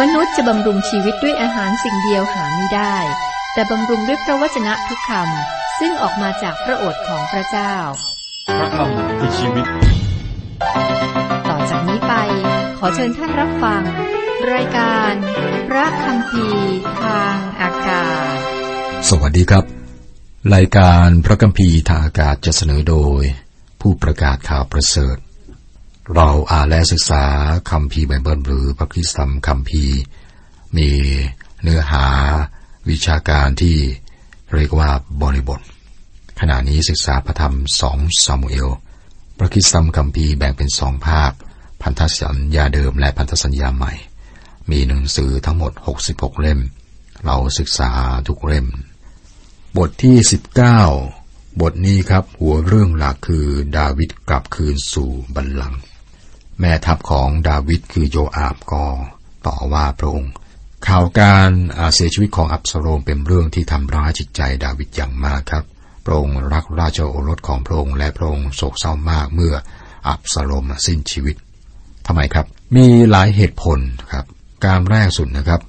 มนุษย์จะบำรุงชีวิตด้วยอาหารสิ่งเดียวหาไม่ได้ แต่บำรุงด้วยพระวจนะทุกคำซึ่งออกมาจากพระโอษฐ์ของพระเจ้า พระคำคือชีวิต ต่อจากนี้ไป ขอเชิญท่านรับฟัง รายการ พระคำพีทางอากาศ สวัสดีครับ รายการพระคัมภีร์ทางอากาศจะเสนอโดย ผู้ประกาศข่าวประเสริฐ เราอ่านและศึกษาคำพีร์ไบเบิลหรือพระคิสตธรรมคำพีร์มีเนื้อหาวิชาการที่เรียกว่าบริบท ขณะนี้ศึกษาพระธรรมสองซามูเอล พระคิสตธรรมคำพีร์แบ่งเป็นสองภาค พันธสัญญาเดิมและพันธสัญญาใหม่ มีหนังสือทั้งหมด 66 เล่ม เราศึกษาทุกเล่ม บทที่ 19 บทนี้ครับหัวเรื่องหลักคือดาวิดกลับคืนสู่บัลลังก์ แม่ทัพของดาวิดคือโยอาบก็ต่อว่าพระองค์ ข่าวการเสียชีวิตของอับสโลมเป็นเรื่องที่ทำร้ายจิตใจดาวิดอย่างมากครับ พระองค์รักราชโอรสของพระองค์และพระองค์โศกเศร้ามากเมื่ออับสโลมสิ้นชีวิตทำไมครับ มีหลายเหตุผลครับ การแรกสุดนะครับ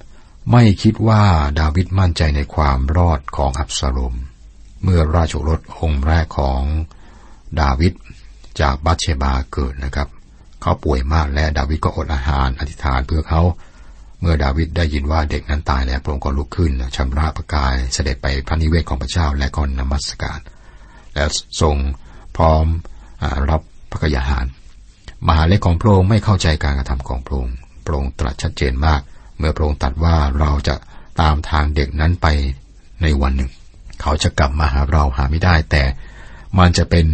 ไม่คิดว่าดาวิดมั่นใจในความรอดของอับสโลมเมื่อราชโอรสองค์แรกของดาวิดจากบัตเชบาเกิดนะครับ เขาป่วยมากและดาวิดก็อดอาหารอธิษฐานเพื่อเขาเมื่อดาวิดได้ยินว่าเด็กนั้นตายแล้วพระองค์ก็ลุกขึ้นชำระประกายเสด็จไปพระนิเวศของพระเจ้าและก็นมัสการ แล้วทรงพร้อมอรับพระกยาหาร มหาเล็กของพระองค์ไม่เข้าใจการกระทำของพระองค์พระองค์ตรัสชัดเจนมาก เมื่อพระองค์ตรัสว่าเราจะตามทางเด็กนั้นไปในวันหนึ่ง เขาจะกลับมาหาเราหาไม่ได้ แต่มันจะเป็น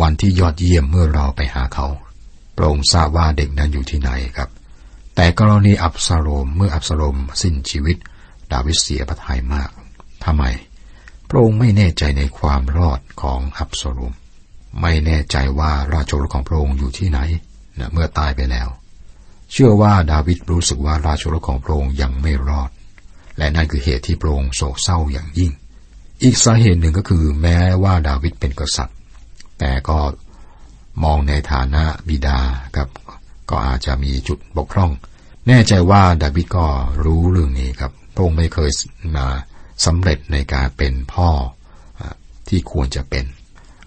วันที่ยอดเยี่ยมเมื่อเราไปหาเขา พระองค์ทราบว่าเด็กนั้นอยู่ที่ไหนครับ แต่กรณีอับซาโลมเมื่ออับซาโลมสิ้นชีวิต ดาวิดเสียพระทัยมากทำไม พระองค์ไม่แน่ใจในความรอดของอับซาโลมไม่แน่ใจว่าราชโอรสของพระองค์อยู่ที่ไหนนะเมื่อตายไปแล้ว เชื่อว่าดาวิดรู้สึกว่าราชโอรสของพระองค์ยังไม่รอด และนั่นคือเหตุที่พระองค์โศกเศร้าอย่างยิ่ง อีกสาเหตุหนึ่งก็คือแม้ว่าดาวิดเป็นกษัตริย์ แต่ก็ มองในฐานะบิดาครับ ก็อาจจะมีจุดบกพร่อง แน่ใจว่าดาวิดก็รู้เรื่องนี้ครับพระองค์ไม่เคยมาสำเร็จในการเป็นพ่อที่ควรจะเป็น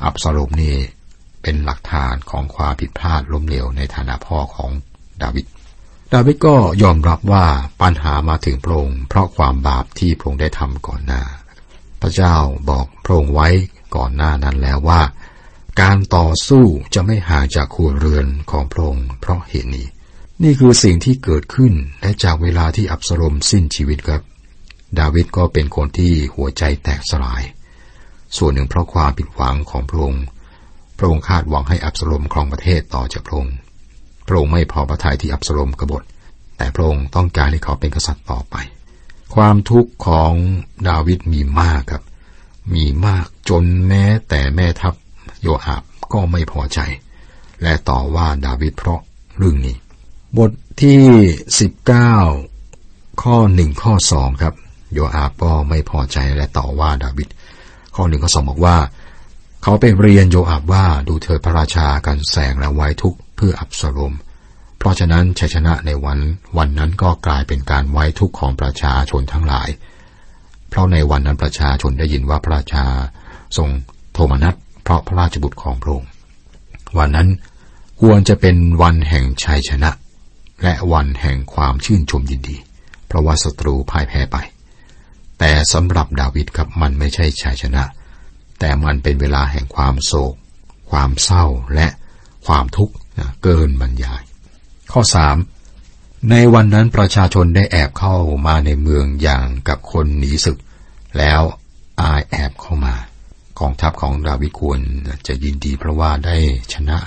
อับสโลมนี่เป็นหลักฐานของความผิดพลาดล้มเหลวในฐานะพ่อของดาวิด ดาวิดก็ยอมรับว่าปัญหามาถึงพระองค์เพราะความบาปที่พระองค์ได้ทำก่อนหน้า พระเจ้าบอกพระองค์ไว้ก่อนหน้านั้นแล้วว่า การต่อสู้จะไม่ห่างจากครัวเรือนของพระองค์เพราะเหตุนี้ นี่คือสิ่งที่เกิดขึ้นและจากเวลาที่อับสรมสิ้นชีวิตครับ ดาวิดก็เป็นคนที่หัวใจแตกสลาย ส่วนหนึ่งเพราะความผิดหวังของพระองค์ พระองค์คาดหวังให้อับสรมครองประเทศต่อจากพระองค์ พระองค์ไม่พอพระทัยที่อับสรมกบฏ แต่พระองค์ต้องการให้เขาเป็นกษัตริย์ต่อไป ความทุกข์ของดาวิดมีมากครับ มีมากจนแม้แต่แม่ทัพ โยอาบก็ไม่พอใจ และต่อว่าดาวิดเพราะเรื่องนี้ บทที่สิบเก้าข้อหนึ่งข้อสองครับ โยอาบก็ไม่พอใจและต่อว่าดาวิดข้อหนึ่งข้อสองบอกว่า เขาไปเรียนโยอาบว่าดูเถิดพระราชากันแสงและไว้ทุกเพื่ออับสรมเพราะฉะนั้นชัยชนะในวันวันนั้นก็กลายเป็นการไว้ทุกข์ของประชาชนทั้งหลาย เพราะในวันนั้นประชาชนได้ยินว่าพระราชาทรงโทมนัส เพราะพระราชบุตรของพระองค์วันนั้นควรจะเป็นวันแห่งชัยชนะ และวันแห่งความชื่นชมยินดี เพราะว่าศัตรูพ่ายแพ้ไป แต่สำหรับดาวิดครับมันไม่ใช่ชัยชนะ แต่มันเป็นเวลาแห่งความโศก ความเศร้าและความทุกข์เกินบรรยาย ข้อสามในวันนั้นประชาชนได้แอบเข้ามาในเมืองอย่างกับคนหนีศึก แล้วอายแอบเข้ามา กองทัพของดาวิดควรจะยินดีเพราะว่าได้ชนะ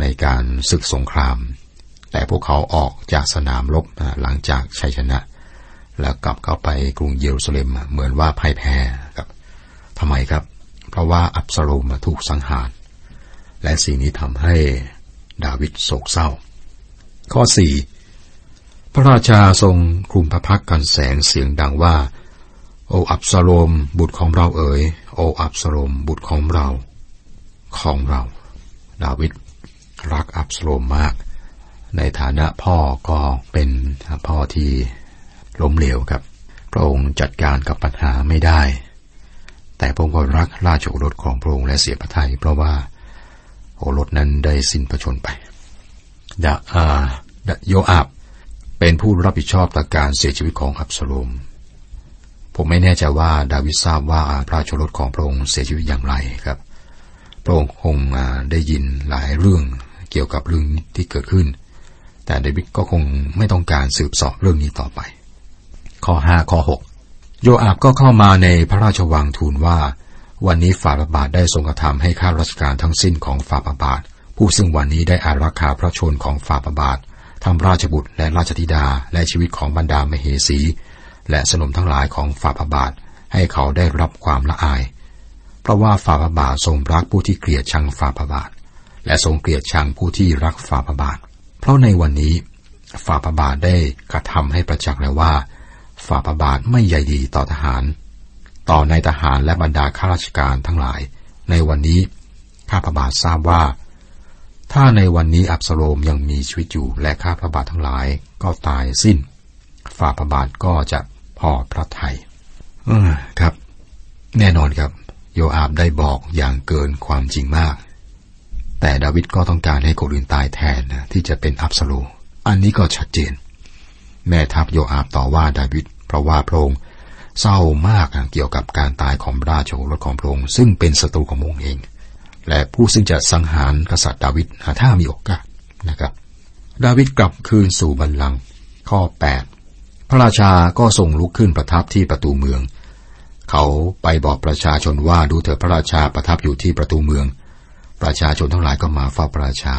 ในการศึกสงคราม แต่พวกเขาออกจากสนามรบหลังจากชัยชนะ แล้วกลับเข้าไปกรุงเยรูซาเล็มเหมือนว่าพ่ายแพ้ครับทำไมครับ เพราะว่าอับสโลมถูกสังหาร และสิ่งนี้ทำให้ดาวิดโศกเศร้า ข้อสี่พระราชาทรงคลุมพระพักกันแสงเสียงดังว่า โออับสโลมบุตรของเราเอ๋ย โออับสโลมบุตรของเรา ของเรา ดาวิดรักอับสโลมมาก ในฐานะพ่อก็เป็นพ่อที่ล้มเหลวครับ พระองค์จัดการกับปัญหาไม่ได้ แต่พระองค์ก็รักราชโอรสของพระองค์และเสียพระทัยเพราะว่าโอรสนั้นได้สิ้นพระชนไปดาอาโยอาบเป็นผู้รับผิดชอบต่อการเสียชีวิตของอับสโลม ผมไม่แน่ใจว่าดาวิดทราบว่าพระราชโรสของพระองค์เสียชีวิตอย่างไรครับ พระองค์คงได้ยินหลายเรื่องเกี่ยวกับเรื่องที่เกิดขึ้น แต่ดาวิดก็คงไม่ต้องการสืบสอบเรื่องนี้ต่อไป ข้อ5ข้อ6 โยอาบก็เข้ามาในพระราชวังทูลว่า วันนี้ฝ่าพระบาทได้ทรงกระทำให้ข้าราชการทั้งสิ้นของฝ่าพระบาท ผู้ซึ่งวันนี้ได้อารักขาพระชนของฝ่าพระบาททั้งราชบุตรและราชธิดาและชีวิตของบรรดามเหสี และสนมทั้งหลายของฝ่าพระบาทให้เขาได้รับความละอาย เพราะว่าฝ่าพระบาททรงรักผู้ที่เกลียดชังฝ่าพระบาท และทรงเกลียดชังผู้ที่รักฝ่าพระบาท เพราะในวันนี้ฝ่าพระบาทได้กระทำให้ประจักษ์แล้วว่า ฝ่าพระบาทไม่ใหญ่ดีต่อทหาร ต่อในทหารและบรรดาข้าราชการทั้งหลาย ในวันนี้ข้าพระบาททราบว่า ถ้าในวันนี้อับสโลมยังมีชีวิตอยู่และข้าพระบาททั้งหลายก็ตายสิ้น ฝ่าพระบาทก็จะ พอพระทัยครับ แน่นอนครับ โยอาบได้บอกอย่างเกินความจริงมาก แต่ดาวิดก็ต้องการให้คนอื่นตายแทนนะที่จะเป็นอับสโลมอันนี้ก็ชัดเจน แม่ทัพโยอาบต่อว่าดาวิดเพราะว่าพระองค์เศร้ามากเกี่ยวกับการตายของราชโอรสของพระองค์ซึ่งเป็นศัตรูของพระองค์เอง และผู้ซึ่งจะสังหารกษัตริย์ดาวิดถ้ามีโอกาสนะครับ ดาวิดกลับคืนสู่บัลลังก์ข้อ 8 พระราชาก็ส่งลุกขึ้นประทับที่ประตูเมือง เขาไปบอกประชาชนว่าดูเถิดพระราชาประทับอยู่ที่ประตูเมือง ประชาชนทั้งหลายก็มาเฝ้าพระราชา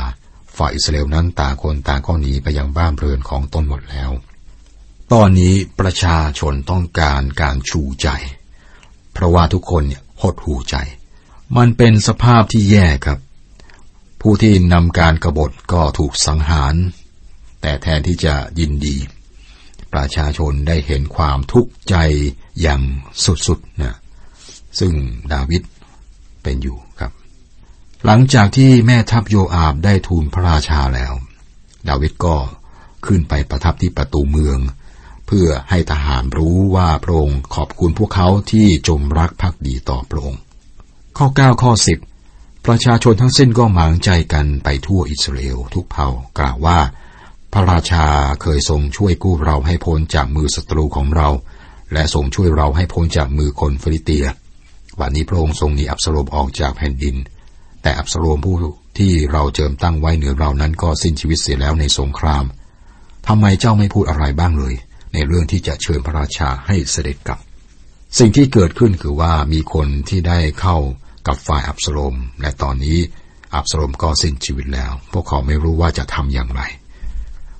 ฝ่ายอิสราเอลนั้นต่างคนต่างก็หนีไปยังบ้านเรือนของตนหมดแล้ว ตอนนี้ประชาชนต้องการการชูใจ เพราะว่าทุกคนเนี่ยหดหูใจ มันเป็นสภาพที่แย่ครับ ผู้ที่นำการกรบฏก็ถูกสังหาร แต่แทนที่จะยินดี ประชาชนได้เห็นความทุกข์ใจอย่างสุดๆนะซึ่งดาวิดเป็นอยู่ครับ หลังจากที่แม่ทัพโยอาบได้ทูลพระราชาแล้ว ดาวิดก็ขึ้นไปประทับที่ประตูเมือง เพื่อให้ทหารรู้ว่าพระองค์ขอบคุณพวกเขาที่จงรักภักดีต่อพระองค์ ข้อ 9 ข้อ 10 ประชาชนทั้งสิ้นก็หมางใจกันไปทั่วอิสราเอลทุกเผ่ากล่าวว่า พระราชาเคยทรงช่วยกู้เราให้พ้นจากมือศัตรูของเรา และทรงช่วยเราให้พ้นจากมือคนฟิลิเตีย วันนี้พระองค์ทรงหนีอับสโลมออกจากแผ่นดิน แต่อับสโลมผู้ที่เราเจิมตั้งไว้เหนือเรานั้นก็สิ้นชีวิตเสียแล้วในสงครามทำไมเจ้าไม่พูดอะไรบ้างเลย ในเรื่องที่จะเชิญพระราชาให้เสด็จกลับ สิ่งที่เกิดขึ้นคือว่ามีคนที่ได้เข้ากับฝ่ายอับสโลม และตอนนี้อับสโลมก็สิ้นชีวิตแล้ว พวกเขาไม่รู้ว่าจะทำอย่างไร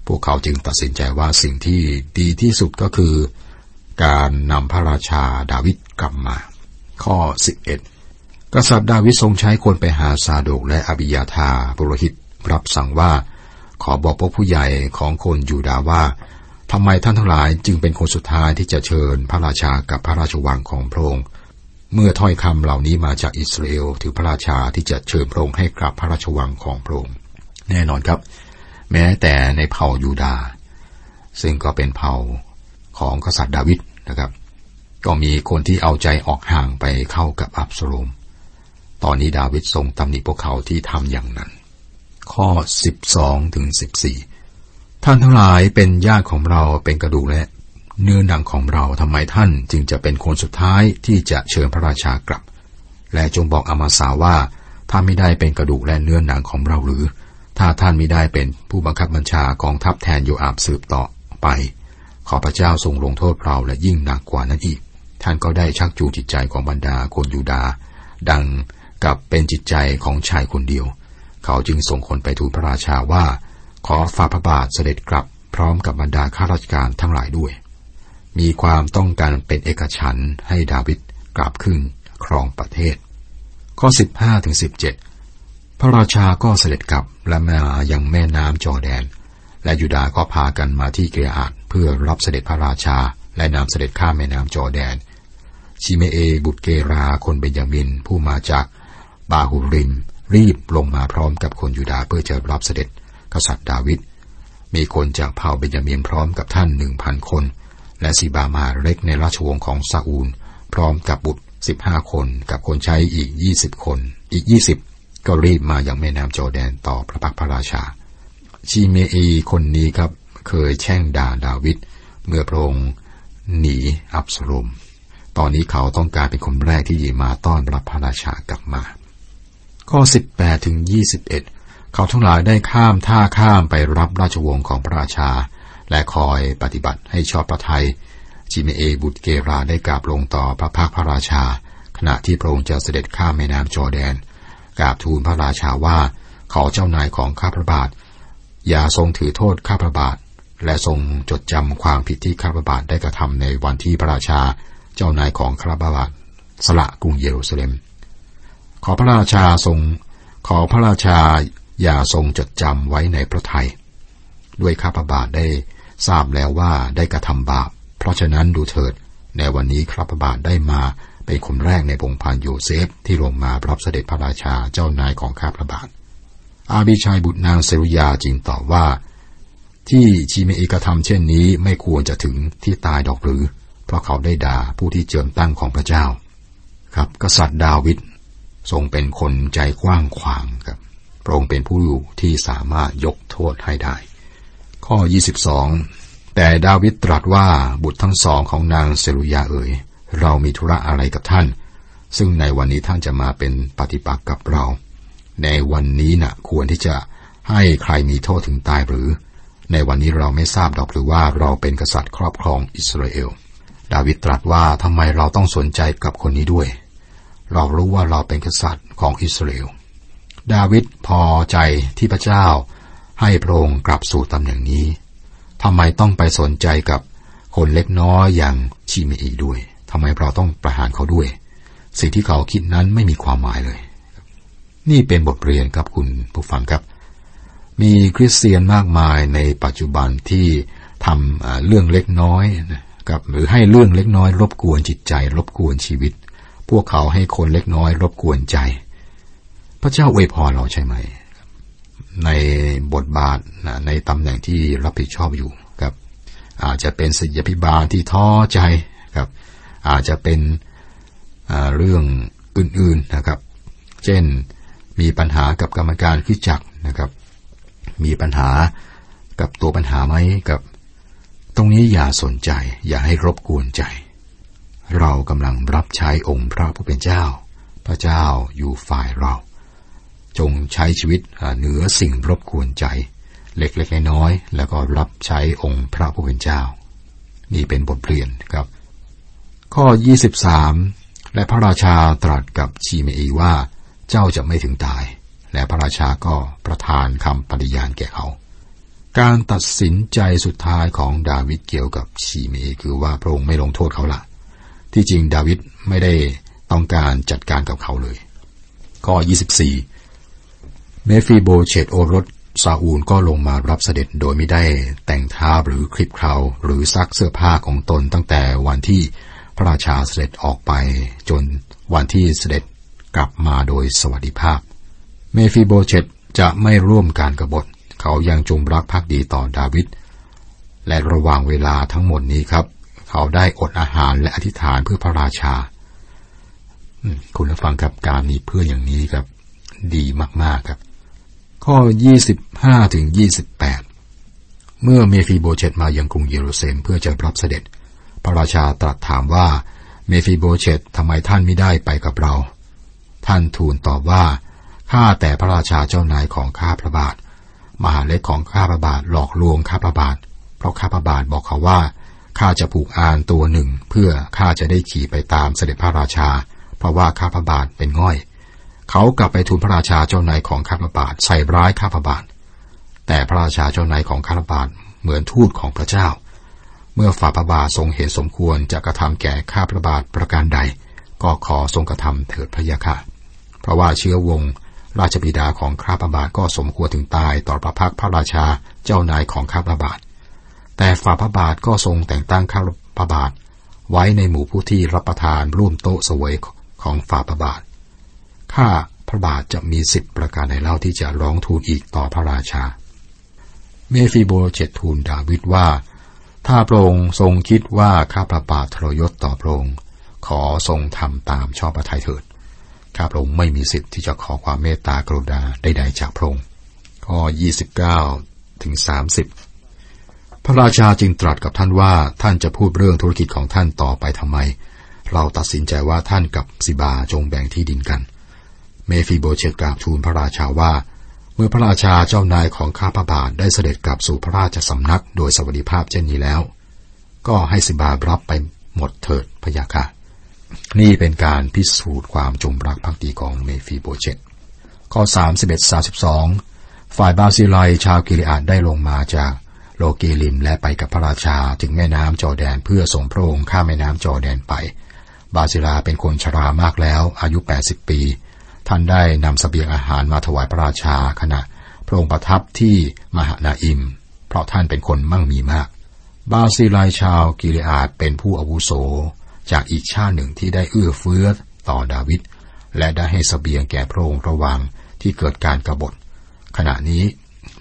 พวกเขาจึงตัดสินใจว่าสิ่งที่ดีที่สุดก็คือ การนำพระราชาดาวิดกลับมา ข้อ 11 กษัตริย์ดาวิดทรงใช้คนไปหาซาโดกและอบิยาธาบุโรหิต รับสั่งว่าขอบอกพวกผู้ใหญ่ของคนยูดาว่าทำไมท่านทั้งหลายจึงเป็นคนสุดท้ายที่จะเชิญพระราชากับพระราชวังของพระองค์เมื่อถ้อยคำเหล่านี้มาจากอิสราเอลถือพระราชาที่จะเชิญพระองค์ให้กลับพระราชวังของพระองค์แน่นอนครับ แม้แต่ในเผ่ายูดา ซึ่งก็เป็นเผ่าของกษัตริย์ดาวิดนะครับ ก็มีคนที่เอาใจออกห่างไปเข้ากับอับสโลม ตอนนี้ดาวิดทรงตำหนิพวกเขาที่ทำอย่างนั้น ข้อ 12ถึง14 ท่านทั้งหลายเป็นญาติของเราเป็นกระดูกและเนื้อหนังของเราทำไมท่านจึงจะเป็นคนสุดท้ายที่จะเชิญพระราชากลับ และจงบอกอามาสาว่าถ้าไม่ได้เป็นกระดูกและเนื้อหนังของเราหรือ ถ้าท่านไม่ได้เป็นผู้บังคับบัญชากองทัพแทนโยอาบสืบต่อไป ขอพระเจ้าทรงลงโทษเราและยิ่งหนักกว่านั้นอีก ท่านก็ได้ชักจูงจิตใจของบรรดาคนยูดา ดังกับเป็นจิตใจของชายคนเดียว เขาจึงส่งคนไปทูลพระราชาว่า ขอฝ่าพระบาทเสด็จกลับพร้อมกับบรรดาข้าราชการทั้งหลายด้วย มีความต้องการเป็นเอกฉันให้ดาวิดกลับขึ้นครองประเทศ ข้อ 15ถึง17 ระราชาก็เสด็จกลับและมายังแม่น้ำจอแดน และยูดาก็พากันมาที่เกรอาดเพื่อรับเสด็จพระราชาและนำเสด็จข้ามแม่น้ำจอแดน ชิเมเอบุตรเกราคนเบนยามินผู้มาจากบาหุริม รีบลงมาพร้อมกับคนยูดาเพื่อจะรับเสด็จกษัตริย์ดาวิดมีคนจากเผ่าเบนยามินพร้อมกับท่านหนึ่งพันคน และสีบามาเล็กในราชวงศ์ของซาอูล พร้อมกับบุตรสิบห้าคนกับคนใช้อีกยี่สิบคนอีกยี่สิบ ก็รีบมาอย่างแม่น้ำโจแดนต่อพระพักพระราชา ชีเมอีคนนี้ครับเคยแช่งด่าดาวิดเมื่อพระองค์หนีอับสรมตอนนี้เขาต้องการเป็นคนแรกที่ยีมาต้อนรับพระราชากลับมา ข้อ 18ถึง21 เขาทั้งหลายได้ข้ามท่าข้ามไปรับราชวงศ์ของพระราชา และคอยปฏิบัติให้ชอบพระทัยจิเมเอบุตรเกราได้กราบลงต่อพระพักพระราชา ขณะที่พระองค์จะเสด็จข้ามแม่น้ำจอแดน กราบทูลพระราชาว่าขอเจ้านายของข้าพระบาท อย่าทรงถือโทษข้าพระบาท และทรงจดจำความผิดที่ข้าพระบาทได้กระทำในวันที่พระราชาเจ้านายของข้าพระบาท สละกรุงเยรูซาเล็ม ขอพระราชาทรง ขอพระราชาอย่าทรงจดจำไว้ในพระทัยด้วยข้าพระบาทได้ทราบแล้วว่าได้กระทำบาป เพราะฉะนั้นดูเถิดในวันนี้ข้าพระบาทได้มา เป็นคนแรกในพงพันโยเซฟที่ลงมารับเสด็จพระราชาเจ้านายของข้าพระบาท อาบิชัยบุตรนางเซรุยาจึงตอบว่า ที่ชีเมเอีกระทำเช่นนี้ไม่ควรจะถึงที่ตายดอกหรือ เพราะเขาได้ด่าผู้ที่เจิมตั้งของพระเจ้า ครับ กษัตริย์ดาวิดทรงเป็นคนใจกว้างขวางครับพระองค์เป็นผู้ที่สามารถยกโทษให้ได้ ข้อ 22 แต่ดาวิดตรัสว่าบุตรทั้งสองของนางเซรุยาเอ๋ย เรามีธุระอะไรกับท่าน ซึ่งในวันนี้ท่านจะมาเป็นปฏิปักษ์กับเรา ในวันนี้นะ่ะ ควรที่จะให้ใครมีโทษถึงตายหรือ ในวันนี้เราไม่ทราบดอกหรือว่าเราเป็นกษัตริย์ครอบครองอิสราเอล ดาวิดตรัสว่าทำไมเราต้องสนใจกับคนนี้ด้วย เรารู้ว่าเราเป็นกษัตริย์ของอิสราเอล ดาวิดพอใจที่พระเจ้า ให้พระองค์กลับสู่ตำแหน่งนี้ทำไมต้องไปสนใจกับคนเล็กน้อยอย่างชีเมอีด้วย ทำไมเราต้องประหารเขาด้วย สิ่งที่เขาคิดนั้นไม่มีความหมายเลย นี่เป็นบทเรียนครับคุณผู้ฟังครับ มีคริสเตียนมากมายในปัจจุบันที่ทำเรื่องเล็กน้อยกับหรือให้เรื่องเล็กน้อย รบกวนจิตใจ รบกวนชีวิต พวกเขาให้คนเล็กน้อย รบกวนใจ พระเจ้าอวยพรเราใช่ไหม ในบทบาทในตำแหน่งที่รับผิดชอบอยู่ครับ อาจจะเป็นศิยพิบาลที่ท้อใจครับ อาจจะเป็นเรื่องอื่นๆนะครับ เช่นมีปัญหากับกรรมการขึ้นจักนะครับ มีปัญหากับตัวปัญหาไหมกับ ตรงนี้อย่าสนใจ อย่าให้รบกวนใจ เรากำลังรับใช้องค์พระผู้เป็นเจ้า พระเจ้าอยู่ฝ่ายเรา จงใช้ชีวิตเหนือสิ่งรบกวนใจ เล็กๆน้อยๆแล้วก็รับใช้องค์พระผู้เป็นเจ้า นี่เป็นบทเรียนครับ ข้อ 23 และพระราชาตรัสกับชีเมอีว่าเจ้าจะไม่ถึงตาย และพระราชาก็ประทานคำปฏิญาณแก่เขา การตัดสินใจสุดท้ายของดาวิดเกี่ยวกับชีเมอีคือว่าพระองค์ไม่ลงโทษเขาละที่จริงดาวิดไม่ได้ต้องการจัดการกับเขาเลย ข้อ 24 เมฟีโบเชตโอรสซาอูลก็ลงมารับเสด็จโดยไม่ได้แต่งท้าหรือคลิปเคราหรือซักเสื้อผ้าของตนตั้งแต่วันที่ พระราชาเสด็จออกไปจนวันที่เสด็จกลับมาโดยสวัสดิภาพ เมฟิโบเชตจะไม่ร่วมการกรบฏ เขายังจงรักภักดีต่อดาวิดและระหว่างเวลาทั้งหมดนี้ครับ เขาได้อดอาหารและอธิษฐานเพื่อพระราชา คุณผู้ฟังครับการมีเพื่อนอย่างนี้ครับ ดีมากๆครับ ข้อ 25ถึง28 เมื่อเมฟิโบเชตมายังกรุงเยรูซาเล็มเพื่อจะรับเสด็จ พระราชาตรัสถามว่า เมฟิโบเชตทำไมท่านไม่ได้ไปกับเรา ท่านทูลตอบว่า ข้าแต่พระราชาเจ้านายของข้าพระบาท มหาเล็กของข้าพระบาทหลอกลวงข้าพระบาท เพราะข้าพระบาทบอกเขาว่า ข้าจะผูกอานตัวหนึ่ง เพื่อข้าจะได้ขี่ไปตามเสด็จพระราชา เพราะว่าข้าพระบาทเป็นง่อย เขากลับไปทูลพระราชาเจ้านายของข้าพระบาทใส่ร้ายข้าพระบาท แต่พระราชาเจ้านายของข้าพระบาทเหมือนทูตของพระเจ้า เมื่อฝ่าพระบาททรงเห็นสมควรจะกระทำแก่ข้าพระบาทประการใด ก็ขอทรงกระทำเถิดพระยาค่ะ เพราะว่าเชื้อวง ราชบิดาของข้าพระบาทก็สมควรถึงตายต่อพระพักพระราชาเจ้านายของข้าพระบาท แต่ฝ่าพระบาทก็ทรงแต่งตั้งข้าพระบาท ไว้ในหมู่ผู้ที่รับประทานร่วมโต๊ะสวยของฝ่าพระบาท ข้าพระบาทจะมีสิทธิประการในเล่าที่จะร้องทูลอีกต่อพระราชาเเมฟิโบเชตทูลดาวิดว่า ถ้าพระองค์ทรงคิดว่าข้าพระบาททรยศต่อพระองค์ ขอทรงทำตามชอบพระทัยเถิด ข้าพระองค์ไม่มีสิทธิ์ที่จะขอความเมตตากรุณาใดๆจากพระองค์ ข้อ 29 ถึง 30 พระราชาจึงตรัสกับท่านว่าท่านจะพูดเรื่องธุรกิจของท่านต่อไปทำไม เราตัดสินใจว่าท่านกับซิบาจงแบ่งที่ดินกัน เมฟิโบเชตกราบทูลพระราชาว่า เมื่อพระราชาเจ้านายของข้าพระบาทได้เสด็จกลับสู่พระราชสำนักโดยสวัสดิภาพเช่นนี้แล้ว ก็ให้ศิบารับไปหมดเถิดพ่ะย่ะค่ะนี่เป็นการพิสูจน์ความจงรักภักดีของเมฟิโบเชตข้อ 31 32 ฝ่ายบารซิลลัยชาวกิเลอาดได้ลงมาจากโรเกลิมและไปกับพระราชาถึงแม่น้ำจอร์แดนเพื่อส่งพระองค์ข้ามแม่น้ำจอร์แดนไป บารซิลลัยเป็นคนชรามากแล้วอายุ 80 ปี ท่านได้นำเสบียงอาหารมาถวายพระราชาขณะ พระองค์ประทับที่มหานาอิม เพราะท่านเป็นคนมั่งมีมาก บาซิลัยชาวกิลิอาดเป็นผู้อาวุโส จากอีกชาติหนึ่งที่ได้เอื้อเฟื้อต่อดาวิดและได้ให้สเสบียงแก่พระองค์ระวังที่เกิดการกรบฏ ขณะนี้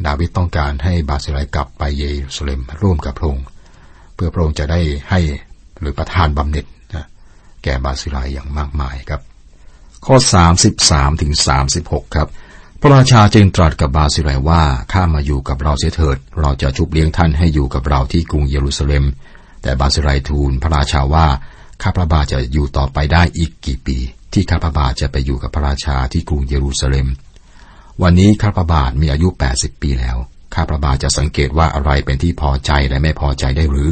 ดาวิดต้องการให้บาซิลัยกลับไปเยรูซาเล็มร่วมกับพระองค์เพื่อพระองค์จะได้ให้หรือประทานบำเหน็จนะแก่บาซิลัยอย่างมากมายครับ ข้อ 33ถึง36 ครับ พระราชาจึงตรัสกับบาซิไลว่าข้ามาอยู่กับเราเสียเถิด เราจะชุบเลี้ยงท่านให้อยู่กับเราที่กรุงเยรูซาเล็ม แต่บาซิไลทูลพระราชาว่าข้าพระบาทจะอยู่ต่อไปได้อีกกี่ปี ที่ข้าพระบาทจะไปอยู่กับพระราชาที่กรุงเยรูซาเล็ม วันนี้ข้าพระบาทมีอายุ 80 ปีแล้วข้าพระบาทจะสังเกตว่าอะไรเป็นที่พอใจและไม่พอใจได้หรือ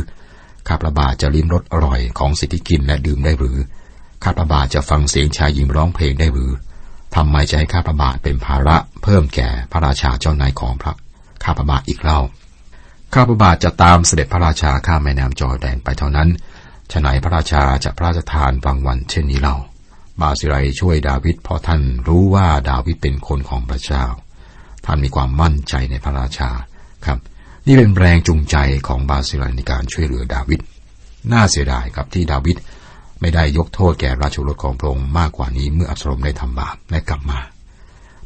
ข้าพระบาทจะลิ้มรสอร่อยของสิ่งที่กินและดื่มได้หรือ ข้าพระบาทจะฟังเสียงชายหญิงร้องเพลงได้หรือทำไมจะให้ข้าพระบาทเป็นภาระเพิ่มแก่พระราชาเจ้านายของพระข้าพระบาทอีกเล่า ข้าพระบาทจะตามเสด็จพระราชาข้ามแม่น้ำจอแดนไปเท่านั้นฉนัยพระราชาจะพระราชทานรางวัลเช่นนี้เล่าบาซิลัยช่วยดาวิดเพราะท่านรู้ว่าดาวิดเป็นคนของพระเจ้า ท่านมีความมั่นใจในพระราชาครับ นี่เป็นแรงจูงใจของบาซิลัยในการช่วยเหลือดาวิดน่าเสียดายครับที่ดาวิด ไม่ได้ยกโทษแก่ราชโอรสของพระองค์มากกว่านี้เมื่ออับสรมได้ทำบาปและกลับมา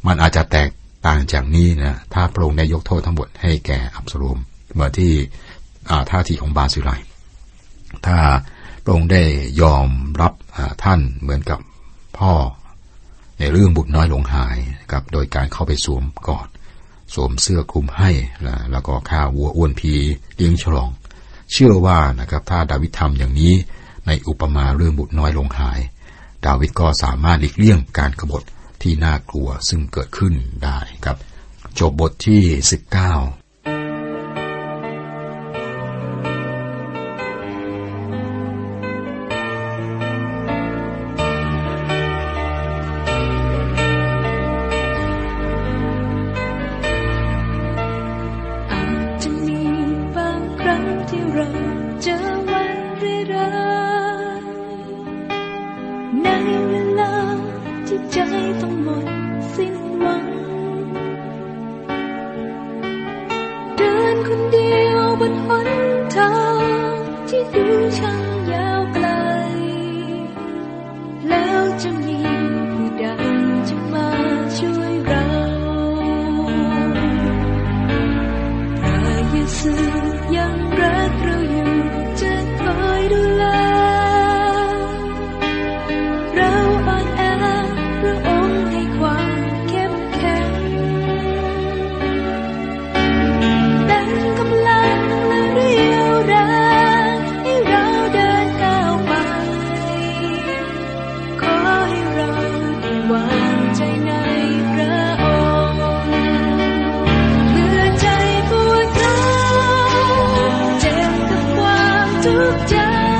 มันอาจจะแตกต่างจากนี้นะถ้าพระองค์ได้ยกโทษทั้งหมดให้แก่อับสรมเมื่อที่ท่าทีของบาซิลัยถ้าพระองค์ได้ยอมรับท่านเหมือนกับพ่อในเรื่องบุตรน้อยหลงหายครับโดยการเข้าไปสวมกอดสวมเสื้อคลุมให้แล้วก็ข้าวัวอ้วนพีเลี้ยงฉลอง เชื่อว่านะครับถ้าดาวิดทำอย่างนี้ ในอุปมาเรื่องบุตรน้อยลงหาย ดาวิดก็สามารถหลีกเลี่ยงการกบฏที่น่ากลัวซึ่งเกิดขึ้นได้ครับ จบบทที่ 19 thức trắng